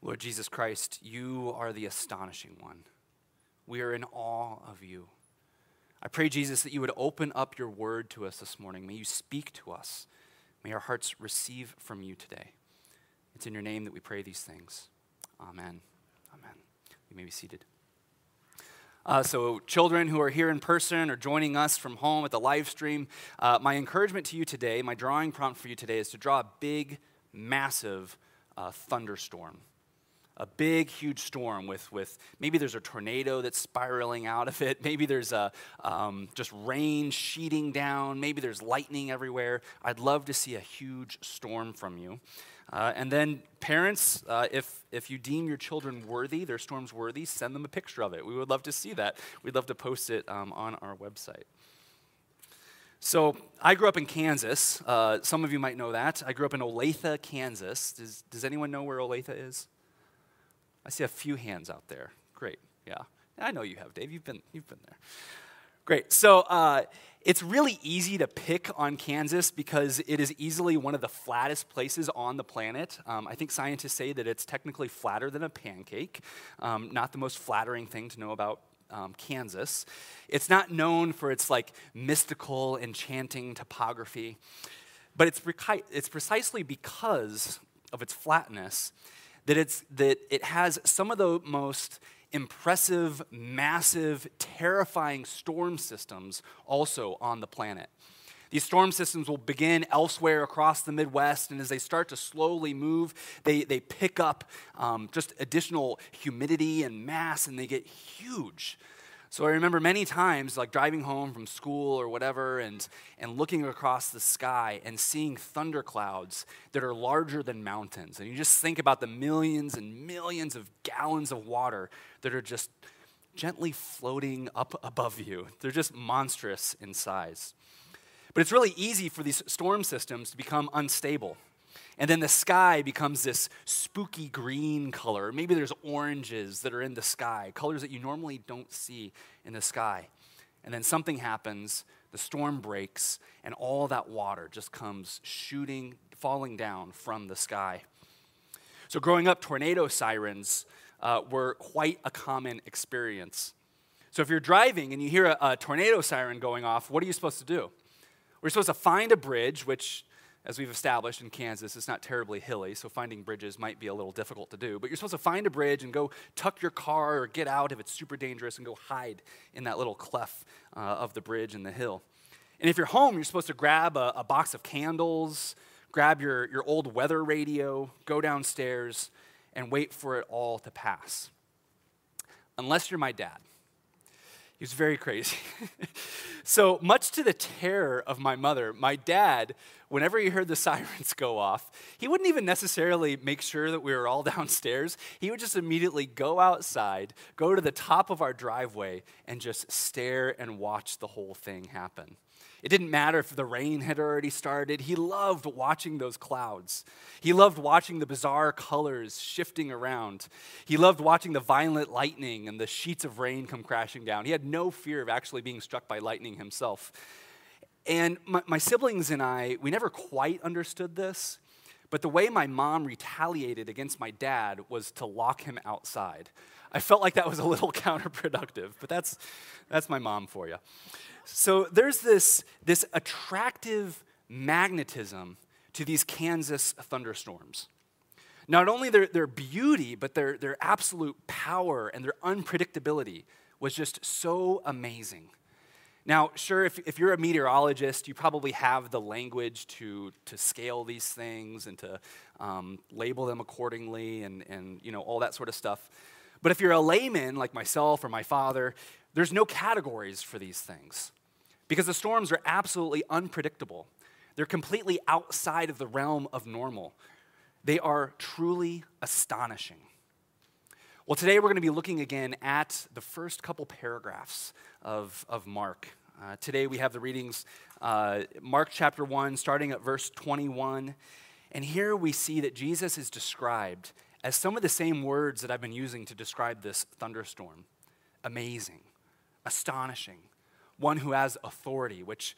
Lord Jesus Christ, you are the astonishing one. We are in awe of you. I pray, Jesus, that you would open up your word to us this morning. May you speak to us. May our hearts receive from you today. It's in your name that we pray these things. Amen. Amen. You may be seated. Uh, so, children who are here in person or joining us from home at the live stream, uh, my encouragement to you today, my drawing prompt for you today is to draw a big, massive uh, thunderstorm a big, huge storm with, with maybe there's a tornado that's spiraling out of it. Maybe there's a, um, just rain sheeting down. Maybe there's lightning everywhere. I'd love to see a huge storm from you. Uh, and then, parents, uh, if, if you deem your children worthy, their storms worthy, send them a picture of it. We would love to see that. We'd love to post it um, on our website. So, I grew up in Kansas. Uh, some of you might know that. I grew up in Olathe, Kansas. Does, does anyone know where Olathe is? I see a few hands out there. Great. Yeah. I know you have, Dave. You've been, you've been there. Great. So uh, it's really easy to pick on Kansas because it is easily one of the flattest places on the planet. Um, I think scientists say that it's technically flatter than a pancake. Um, not the most flattering thing to know about um, Kansas. It's not known for its like mystical, enchanting topography, but it's, it's precisely because of its flatness that, it's, that it has some of the most impressive, massive, terrifying storm systems also on the planet. These storm systems will begin elsewhere across the Midwest, and as they start to slowly move, they, they pick up um, just additional humidity and mass, and they get huge. So I remember many times, like driving home from school or whatever, and, and looking across the sky and seeing thunderclouds that are larger than mountains. And you just think about the millions and millions of gallons of water that are just gently floating up above you. They're just monstrous in size. But it's really easy for these storm systems to become unstable. And then the sky becomes this spooky green color. Maybe there's oranges that are in the sky, colors that you normally don't see in the sky. And then something happens, the storm breaks, and all that water just comes shooting, falling down from the sky. So, growing up, tornado sirens uh, were quite a common experience. So, if you're driving and you hear a, a tornado siren going off, what are you supposed to do? We're supposed to find a bridge, which as we've established in Kansas, it's not terribly hilly, so finding bridges might be a little difficult to do. But you're supposed to find a bridge and go tuck your car or get out if it's super dangerous and go hide in that little cleft uh, of the bridge and the hill. And if you're home, you're supposed to grab a, a box of candles, grab your, your old weather radio, go downstairs, and wait for it all to pass. Unless you're my dad. He was very crazy. so, much to the terror of my mother, my dad, whenever he heard the sirens go off, he wouldn't even necessarily make sure that we were all downstairs. He would just immediately go outside, go to the top of our driveway, and just stare and watch the whole thing happen. It didn't matter if the rain had already started. He loved watching those clouds. He loved watching the bizarre colors shifting around. He loved watching the violent lightning and the sheets of rain come crashing down. He had no fear of actually being struck by lightning himself. And my, my siblings and I, we never quite understood this, but the way my mom retaliated against my dad was to lock him outside. I felt like that was a little counterproductive, but that's, that's my mom for you. So there's this, this attractive magnetism to these Kansas thunderstorms. Not only their, their beauty, but their, their absolute power and their unpredictability was just so amazing. Now, sure, if, if you're a meteorologist, you probably have the language to, to scale these things and to um, label them accordingly and, and you know, all that sort of stuff. But if you're a layman like myself or my father, there's no categories for these things because the storms are absolutely unpredictable. They're completely outside of the realm of normal. They are truly astonishing. Well, today we're going to be looking again at the first couple paragraphs of, of Mark. Uh, today we have the readings, uh, Mark chapter 1, starting at verse 21. And here we see that Jesus is described as some of the same words that I've been using to describe this thunderstorm amazing, astonishing, one who has authority, which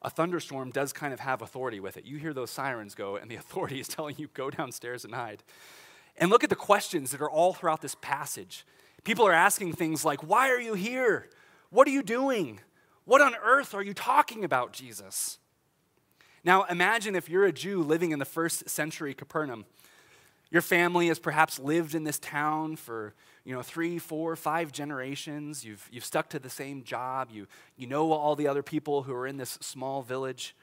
a thunderstorm does kind of have authority with it. You hear those sirens go, and the authority is telling you, go downstairs and hide. And look at the questions that are all throughout this passage. People are asking things like, Why are you here? What are you doing? What on earth are you talking about, Jesus? Now, imagine if you're a Jew living in the first century Capernaum. Your family has perhaps lived in this town for you know, three, four, five generations. You've, you've stuck to the same job. You, you know all the other people who are in this small village.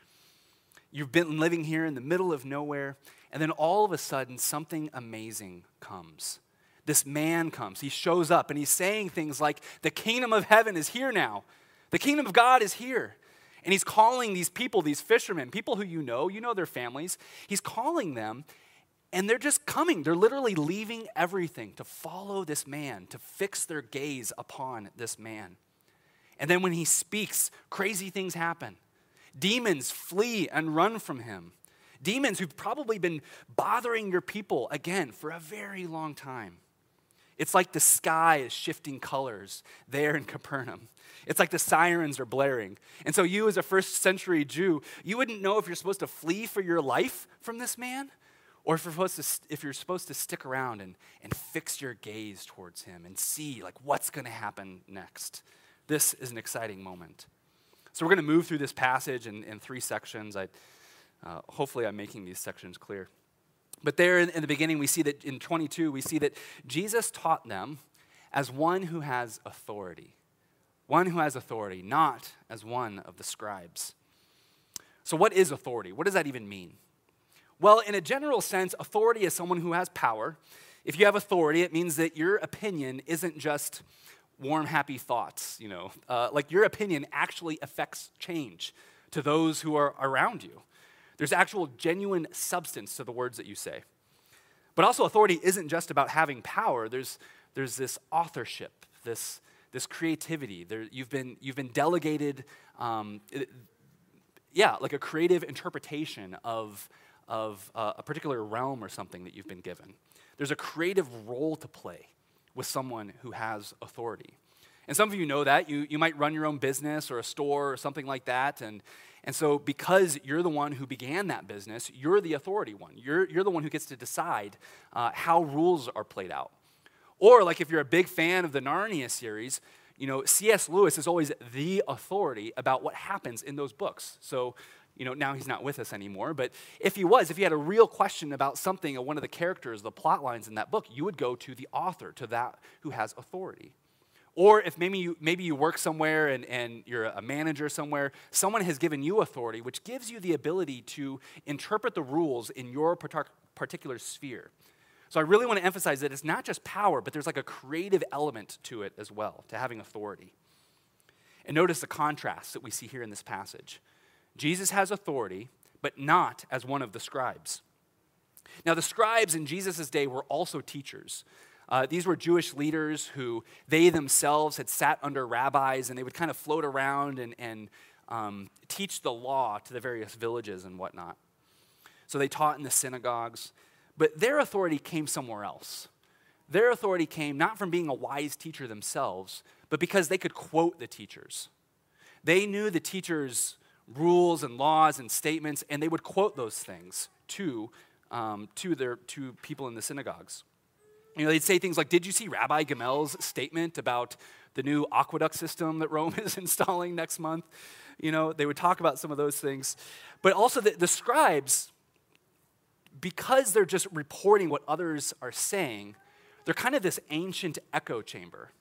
You've been living here in the middle of nowhere. And then all of a sudden, something amazing comes. This man comes. He shows up and he's saying things like, The kingdom of heaven is here now. The kingdom of God is here. And he's calling these people, these fishermen, people who you know, you know their families, he's calling them and they're just coming. They're literally leaving everything to follow this man, to fix their gaze upon this man. And then when he speaks, crazy things happen. Demons flee and run from him. Demons who've probably been bothering your people, again, for a very long time. It's like the sky is shifting colors there in Capernaum. It's like the sirens are blaring. And so, you, as a first century Jew, you wouldn't know if you're supposed to flee for your life from this man or if you're supposed to, if you're supposed to stick around and, and fix your gaze towards him and see like what's going to happen next. This is an exciting moment. So we're going to move through this passage in, in three sections. I, uh, hopefully I'm making these sections clear. But there in, in the beginning, we see that in 22, we see that Jesus taught them as one who has authority. One who has authority, not as one of the scribes. So, what is authority? What does that even mean? Well, in a general sense, authority is someone who has power. If you have authority, it means that your opinion isn't just warm, happy thoughts, you know. Uh, like your opinion actually affects change to those who are around you. There's actual genuine substance to the words that you say. But also, authority isn't just about having power, there's, there's this authorship, this, this creativity. There, you've, been, you've been delegated, um, it, yeah, like a creative interpretation of of uh, a particular realm or something that you've been given. There's a creative role to play with someone who has authority. And some of you know that. You, you might run your own business or a store or something like that. And, and so, because you're the one who began that business, you're the authority one. You're, you're the one who gets to decide uh, how rules are played out. Or, like if you're a big fan of the Narnia series, you know, C.S. Lewis is always the authority about what happens in those books. So, you know, now he's not with us anymore, but if he was, if he had a real question about something or one of the characters, the plot lines in that book, you would go to the author, to that who has authority. Or if maybe you, maybe you work somewhere and, and you're a manager somewhere, someone has given you authority, which gives you the ability to interpret the rules in your particular sphere. So I really want to emphasize that it's not just power, but there's like a creative element to it as well, to having authority. And notice the contrast that we see here in this passage. Jesus has authority, but not as one of the scribes. Now, the scribes in Jesus' day were also teachers. Uh, these were Jewish leaders who they themselves had sat under rabbis and they would kind of float around and, and um, teach the law to the various villages and whatnot. So they taught in the synagogues, but their authority came somewhere else. Their authority came not from being a wise teacher themselves, but because they could quote the teachers. They knew the teachers' rules and laws and statements, and they would quote those things to, um, to, their, to people in the synagogues. You know, they'd say things like, Did you see Rabbi Gamel's statement about the new aqueduct system that Rome is installing next month? You know, they would talk about some of those things. But also, the, the scribes, because they're just reporting what others are saying, they're kind of this ancient echo chamber.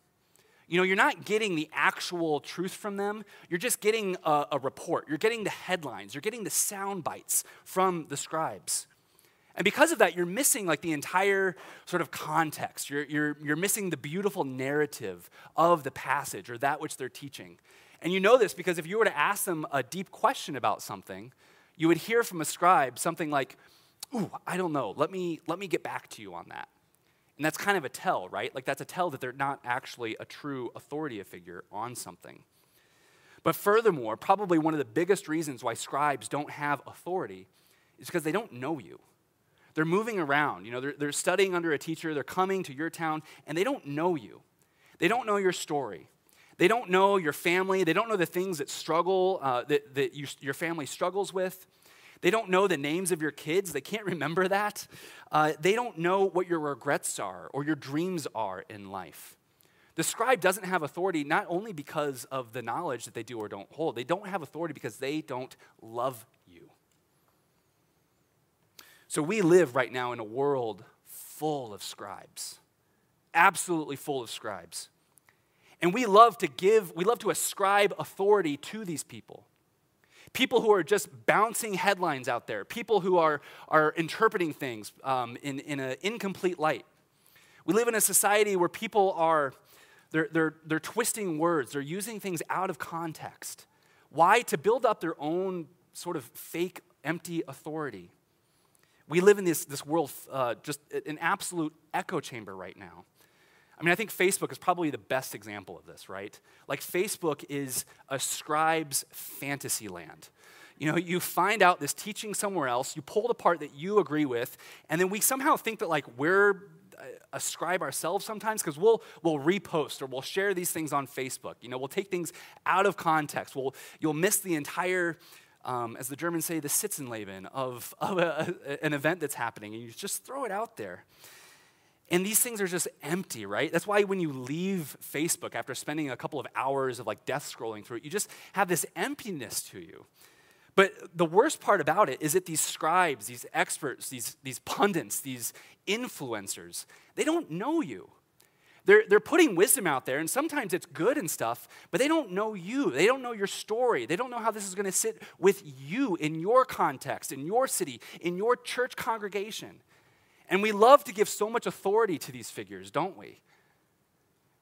You know, you're not getting the actual truth from them. You're just getting a, a report. You're getting the headlines. You're getting the sound bites from the scribes. And because of that, you're missing like the entire sort of context. You're, you're, you're missing the beautiful narrative of the passage or that which they're teaching. And you know this because if you were to ask them a deep question about something, you would hear from a scribe something like, Ooh, I don't know. Let me, let me get back to you on that. And that's kind of a tell, right? Like that's a tell that they're not actually a true authority figure on something. But furthermore, probably one of the biggest reasons why scribes don't have authority is because they don't know you. They're moving around, you know, they're, they're studying under a teacher, they're coming to your town, and they don't know you. They don't know your story. They don't know your family. They don't know the things that struggle, uh, that, that you, your family struggles with. They don't know the names of your kids. They can't remember that. Uh, they don't know what your regrets are or your dreams are in life. The scribe doesn't have authority not only because of the knowledge that they do or don't hold, they don't have authority because they don't love. So we live right now in a world full of scribes, absolutely full of scribes. And we love to give, we love to ascribe authority to these people. People who are just bouncing headlines out there, people who are, are interpreting things um, in, in an incomplete light. We live in a society where people are they're, they're, they're twisting words, they're using things out of context. Why? To build up their own sort of fake, empty authority. We live in this, this world, uh, just an absolute echo chamber right now. I mean, I think Facebook is probably the best example of this, right? Like, Facebook is a scribe's fantasy land. You know, you find out this teaching somewhere else, you pull the part that you agree with, and then we somehow think that, like, we're ascribe ourselves sometimes because we'll, we'll repost or we'll share these things on Facebook. You know, we'll take things out of context. We'll, you'll miss the entire, um, as the Germans say, the Sitz im Leben of, of a, a, an event that's happening, and you just throw it out there. And these things are just empty, right? That's why when you leave Facebook after spending a couple of hours of like death scrolling through it, you just have this emptiness to you. But the worst part about it is that these scribes, these experts, these, these pundits, these influencers, they don't know you. They're, they're putting wisdom out there, and sometimes it's good and stuff, but they don't know you. They don't know your story. They don't know how this is going to sit with you in your context, in your city, in your church congregation. And we love to give so much authority to these figures, don't we?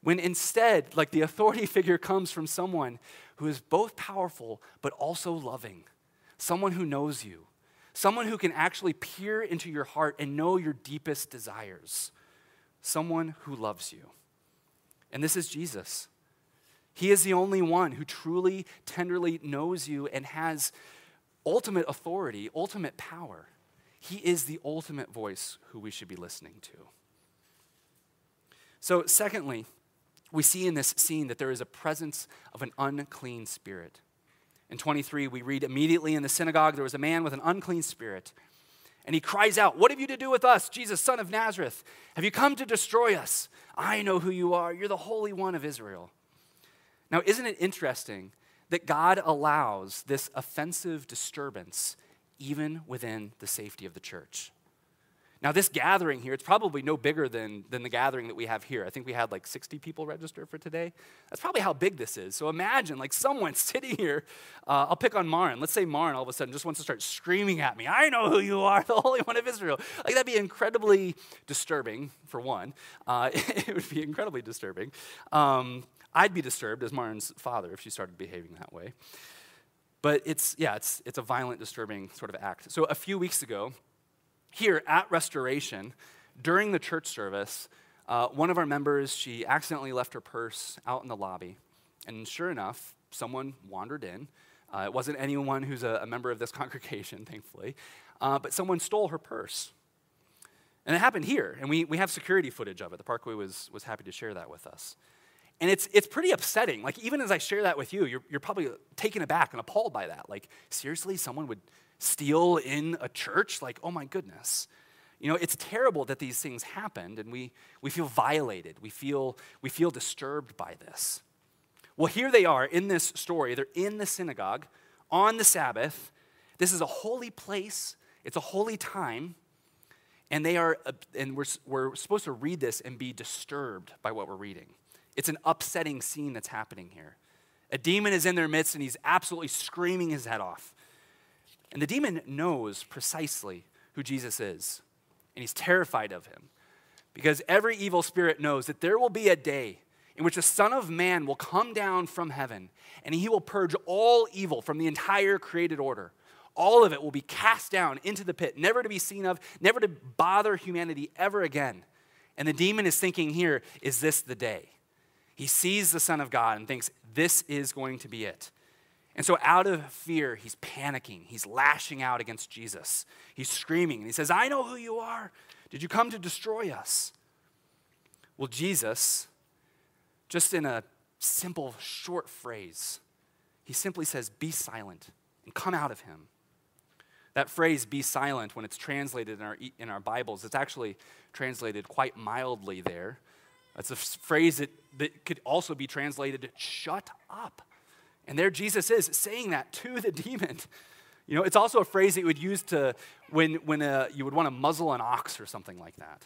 When instead, like the authority figure comes from someone who is both powerful but also loving someone who knows you, someone who can actually peer into your heart and know your deepest desires, someone who loves you. And this is Jesus. He is the only one who truly, tenderly knows you and has ultimate authority, ultimate power. He is the ultimate voice who we should be listening to. So, secondly, we see in this scene that there is a presence of an unclean spirit. In 23, we read immediately in the synagogue there was a man with an unclean spirit. And he cries out, What have you to do with us, Jesus, son of Nazareth? Have you come to destroy us? I know who you are. You're the Holy One of Israel. Now, isn't it interesting that God allows this offensive disturbance even within the safety of the church? Now, this gathering here, it's probably no bigger than, than the gathering that we have here. I think we had like 60 people register for today. That's probably how big this is. So imagine like someone sitting here. Uh, I'll pick on Marin. Let's say Marin all of a sudden just wants to start screaming at me, I know who you are, the Holy One of Israel. Like that'd be incredibly disturbing, for one. Uh, it would be incredibly disturbing. Um, I'd be disturbed as Marin's father if she started behaving that way. But it's, yeah, it's, it's a violent, disturbing sort of act. So a few weeks ago, here at Restoration, during the church service, uh, one of our members, she accidentally left her purse out in the lobby. And sure enough, someone wandered in. Uh, it wasn't anyone who's a, a, member of this congregation, thankfully, uh, but someone stole her purse. And it happened here, and we, we have security footage of it. The Parkway was, was happy to share that with us. And it's, it's pretty upsetting. Like, even as I share that with you, you're, you're probably taken aback and appalled by that. Like, seriously, someone would steal in a church? Like, oh my goodness. You know, it's terrible that these things happened and we, we feel violated. We feel, we feel disturbed by this. Well, here they are in this story. They're in the synagogue on the Sabbath. This is a holy place, it's a holy time. And they are, and we're, we're supposed to read this and be disturbed by what we're reading. It's an upsetting scene that's happening here. A demon is in their midst and he's absolutely screaming his head off. And the demon knows precisely who Jesus is, and he's terrified of him. Because every evil spirit knows that there will be a day in which the Son of Man will come down from heaven, and he will purge all evil from the entire created order. All of it will be cast down into the pit, never to be seen of, never to bother humanity ever again. And the demon is thinking here, is this the day? He sees the Son of God and thinks, this is going to be it. And so, out of fear, he's panicking. He's lashing out against Jesus. He's screaming. And he says, I know who you are. Did you come to destroy us? Well, Jesus, just in a simple, short phrase, he simply says, Be silent and come out of him. That phrase, be silent, when it's translated in our, in our Bibles, it's actually translated quite mildly there. It's a phrase that, that could also be translated, shut up. And there Jesus is saying that to the demon. You know, it's also a phrase that you would use to when, when a, you would want to muzzle an ox or something like that.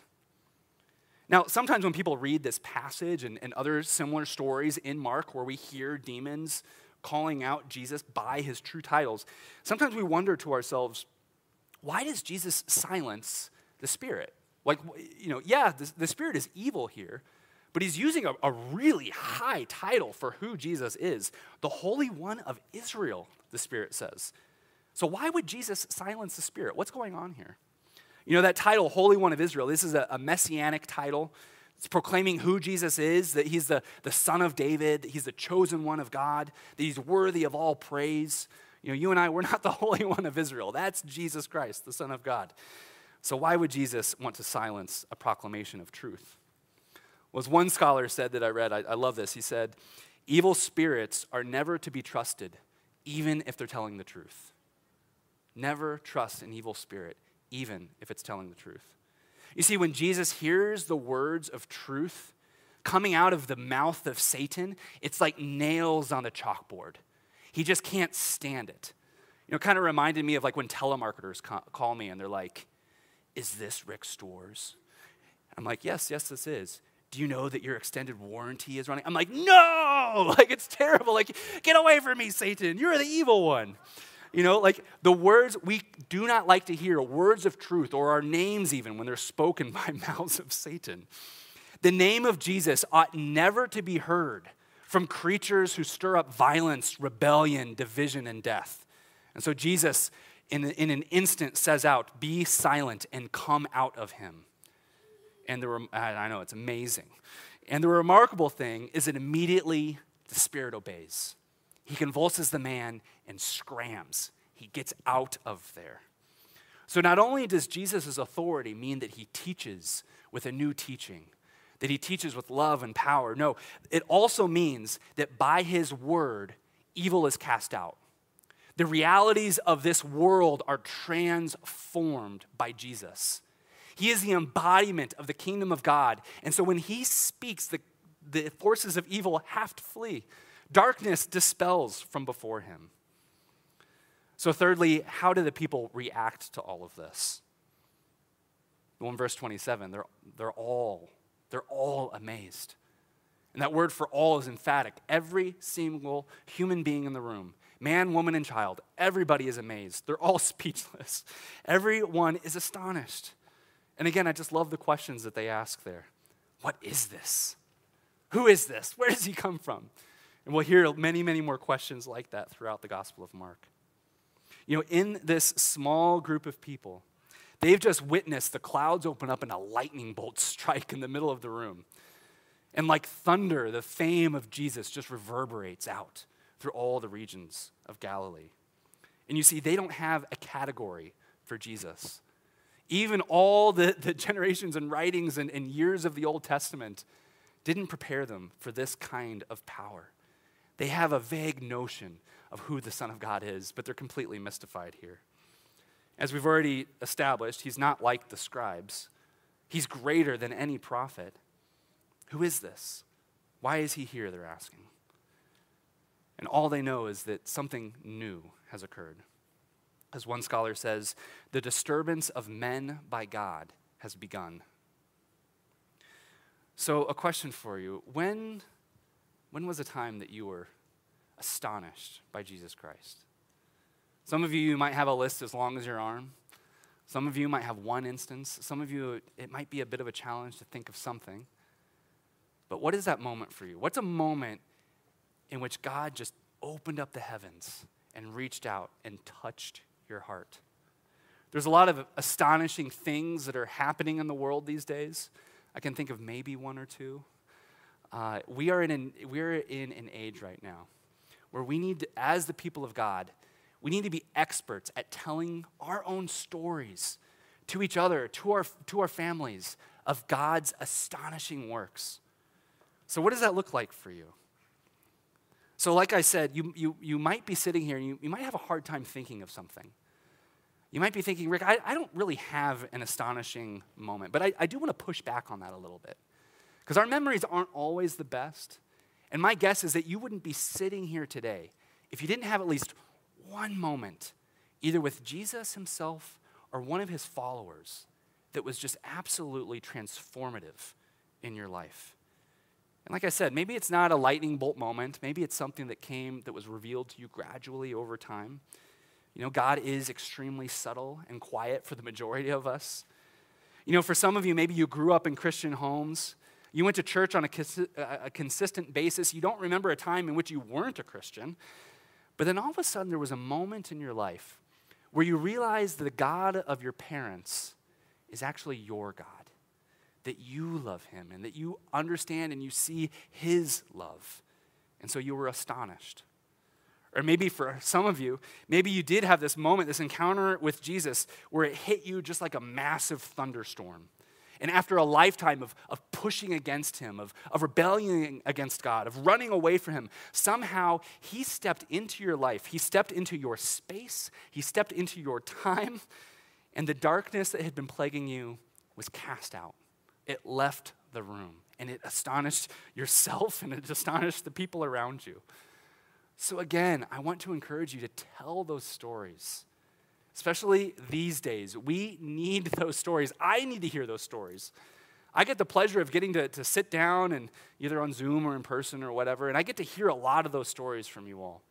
Now, sometimes when people read this passage and, and other similar stories in Mark where we hear demons calling out Jesus by his true titles, sometimes we wonder to ourselves, why does Jesus silence the Spirit? Like, you know, yeah, the, the Spirit is evil here, but he's using a, a really high title for who Jesus is the Holy One of Israel, the Spirit says. So, why would Jesus silence the Spirit? What's going on here? You know, that title, Holy One of Israel, this is a, a messianic title. It's proclaiming who Jesus is, that he's the, the son of David, that he's the chosen one of God, that he's worthy of all praise. You know, you and I, we're not the Holy One of Israel. That's Jesus Christ, the Son of God. So, why would Jesus want to silence a proclamation of truth? Well, as one scholar said that I read, I, I love this. He said, Evil spirits are never to be trusted, even if they're telling the truth. Never trust an evil spirit, even if it's telling the truth. You see, when Jesus hears the words of truth coming out of the mouth of Satan, it's like nails on a chalkboard. He just can't stand it. You know, kind of reminded me of like when telemarketers call me and they're like, Is this Rick Stores? I'm like, Yes, yes, this is. Do you know that your extended warranty is running? I'm like, No! Like, it's terrible. Like, get away from me, Satan. You're the evil one. You know, like the words we do not like to hear, words of truth, or our names even when they're spoken by mouths of Satan. The name of Jesus ought never to be heard from creatures who stir up violence, rebellion, division, and death. And so Jesus, in, in an instant, says out, Be silent and come out of him. And the, I know, it's amazing. And the remarkable thing is that immediately the Spirit obeys. He convulses the man and scrams. He gets out of there. So, not only does Jesus' authority mean that he teaches with a new teaching, that he teaches with love and power, no, it also means that by his word, evil is cast out. The realities of this world are transformed by Jesus. He is the embodiment of the kingdom of God. And so when he speaks, the, the forces of evil have to flee. Darkness dispels from before him. So, thirdly, how do the people react to all of this? Well, in verse 27, they're, they're all, they're all amazed. And that word for all is emphatic. Every single human being in the room, man, woman, and child, everybody is amazed. They're all speechless. Everyone is astonished. And again, I just love the questions that they ask there. What is this? Who is this? Where does he come from? And we'll hear many, many more questions like that throughout the Gospel of Mark. You know, in this small group of people, they've just witnessed the clouds open up and a lightning bolt strike in the middle of the room. And like thunder, the fame of Jesus just reverberates out through all the regions of Galilee. And you see, they don't have a category for Jesus. Even all the, the generations and writings and, and years of the Old Testament didn't prepare them for this kind of power. They have a vague notion of who the Son of God is, but they're completely mystified here. As we've already established, he's not like the scribes, he's greater than any prophet. Who is this? Why is he here? They're asking. And all they know is that something new has occurred. As one scholar says, the disturbance of men by God has begun. So, a question for you. When when was a time that you were astonished by Jesus Christ? Some of you might have a list as long as your arm. Some of you might have one instance. Some of you, it might be a bit of a challenge to think of something. But what is that moment for you? What's a moment in which God just opened up the heavens and reached out and touched your heart? There's a lot of astonishing things that are happening in the world these days. I can think of maybe one or two. Uh, we, are in an, we are in an age right now where we need, to, as the people of God, we need to be experts at telling our own stories to each other, to our, to our families, of God's astonishing works. So, what does that look like for you? So, like I said, you, you, you might be sitting here and you, you might have a hard time thinking of something. You might be thinking, Rick, I, I don't really have an astonishing moment, but I, I do want to push back on that a little bit. Because our memories aren't always the best. And my guess is that you wouldn't be sitting here today if you didn't have at least one moment, either with Jesus himself or one of his followers, that was just absolutely transformative in your life. And like I said, maybe it's not a lightning bolt moment. Maybe it's something that came, that was revealed to you gradually over time. You know, God is extremely subtle and quiet for the majority of us. You know, for some of you, maybe you grew up in Christian homes. You went to church on a, uh, a consistent basis. You don't remember a time in which you weren't a Christian. But then all of a sudden, there was a moment in your life where you realized the God of your parents is actually your God, that you love him, and that you understand and you see his love. And so you were astonished. Or maybe for some of you, maybe you did have this moment, this encounter with Jesus, where it hit you just like a massive thunderstorm. And after a lifetime of, of pushing against him, of, of rebelling against God, of running away from him, somehow he stepped into your life. He stepped into your space. He stepped into your time. And the darkness that had been plaguing you was cast out. It left the room. And it astonished yourself and it astonished the people around you. So, again, I want to encourage you to tell those stories, especially these days. We need those stories. I need to hear those stories. I get the pleasure of getting to, to sit down and either on Zoom or in person or whatever, and I get to hear a lot of those stories from you all.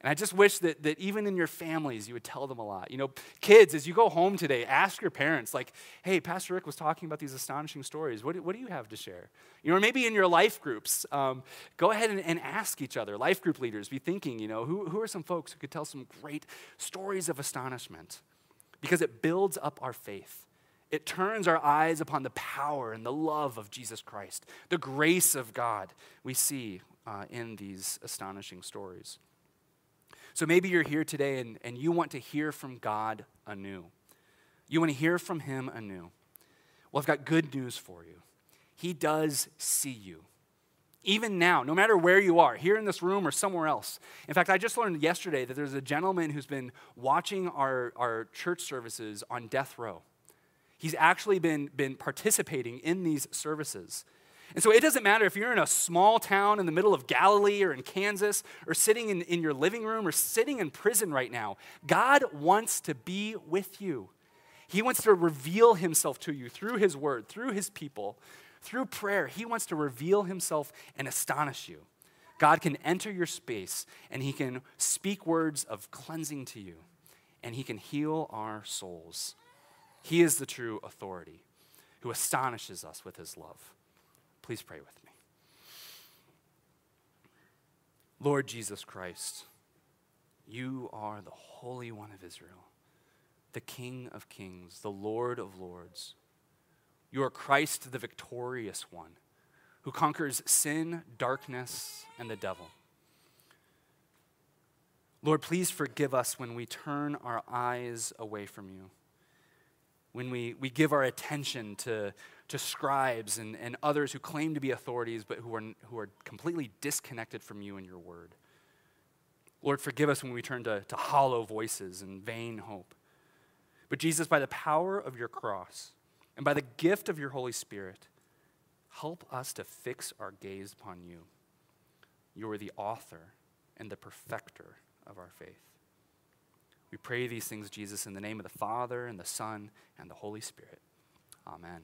And I just wish that, that even in your families, you would tell them a lot. You know, kids, as you go home today, ask your parents, like, hey, Pastor Rick was talking about these astonishing stories. What do, what do you have to share? You know, or maybe in your life groups, um, go ahead and, and, ask each other. Life group leaders, be thinking, you know, who, who are some folks who could tell some great stories of astonishment? Because it builds up our faith. It turns our eyes upon the power and the love of Jesus Christ, the grace of God we see uh, in these astonishing stories. So maybe you're here today and, and you want to hear from God anew. You want to hear from Him anew. Well, I've got good news for you. He does see you. Even now, no matter where you are, here in this room or somewhere else. In fact, I just learned yesterday that there's a gentleman who's been watching our, our church services on death row. He's actually been, been participating in these services. And so it doesn't matter if you're in a small town in the middle of Galilee or in Kansas or sitting in, in your living room or sitting in prison right now. God wants to be with you. He wants to reveal himself to you through his word, through his people, through prayer. He wants to reveal himself and astonish you. God can enter your space and he can speak words of cleansing to you and he can heal our souls. He is the true authority who astonishes us with his love. Please pray with me. Lord Jesus Christ, you are the Holy One of Israel, the King of Kings, the Lord of Lords. You are Christ, the victorious one, who conquers sin, darkness, and the devil. Lord, please forgive us when we turn our eyes away from you, when we, we give our attention to to scribes and, and others who claim to be authorities but who are, who are completely disconnected from you and your word. Lord, forgive us when we turn to, to hollow voices and vain hope. But Jesus, by the power of your cross and by the gift of your Holy Spirit, help us to fix our gaze upon you. You are the author and the perfecter of our faith. We pray these things, Jesus, in the name of the Father, and the Son, and the Holy Spirit. Amen.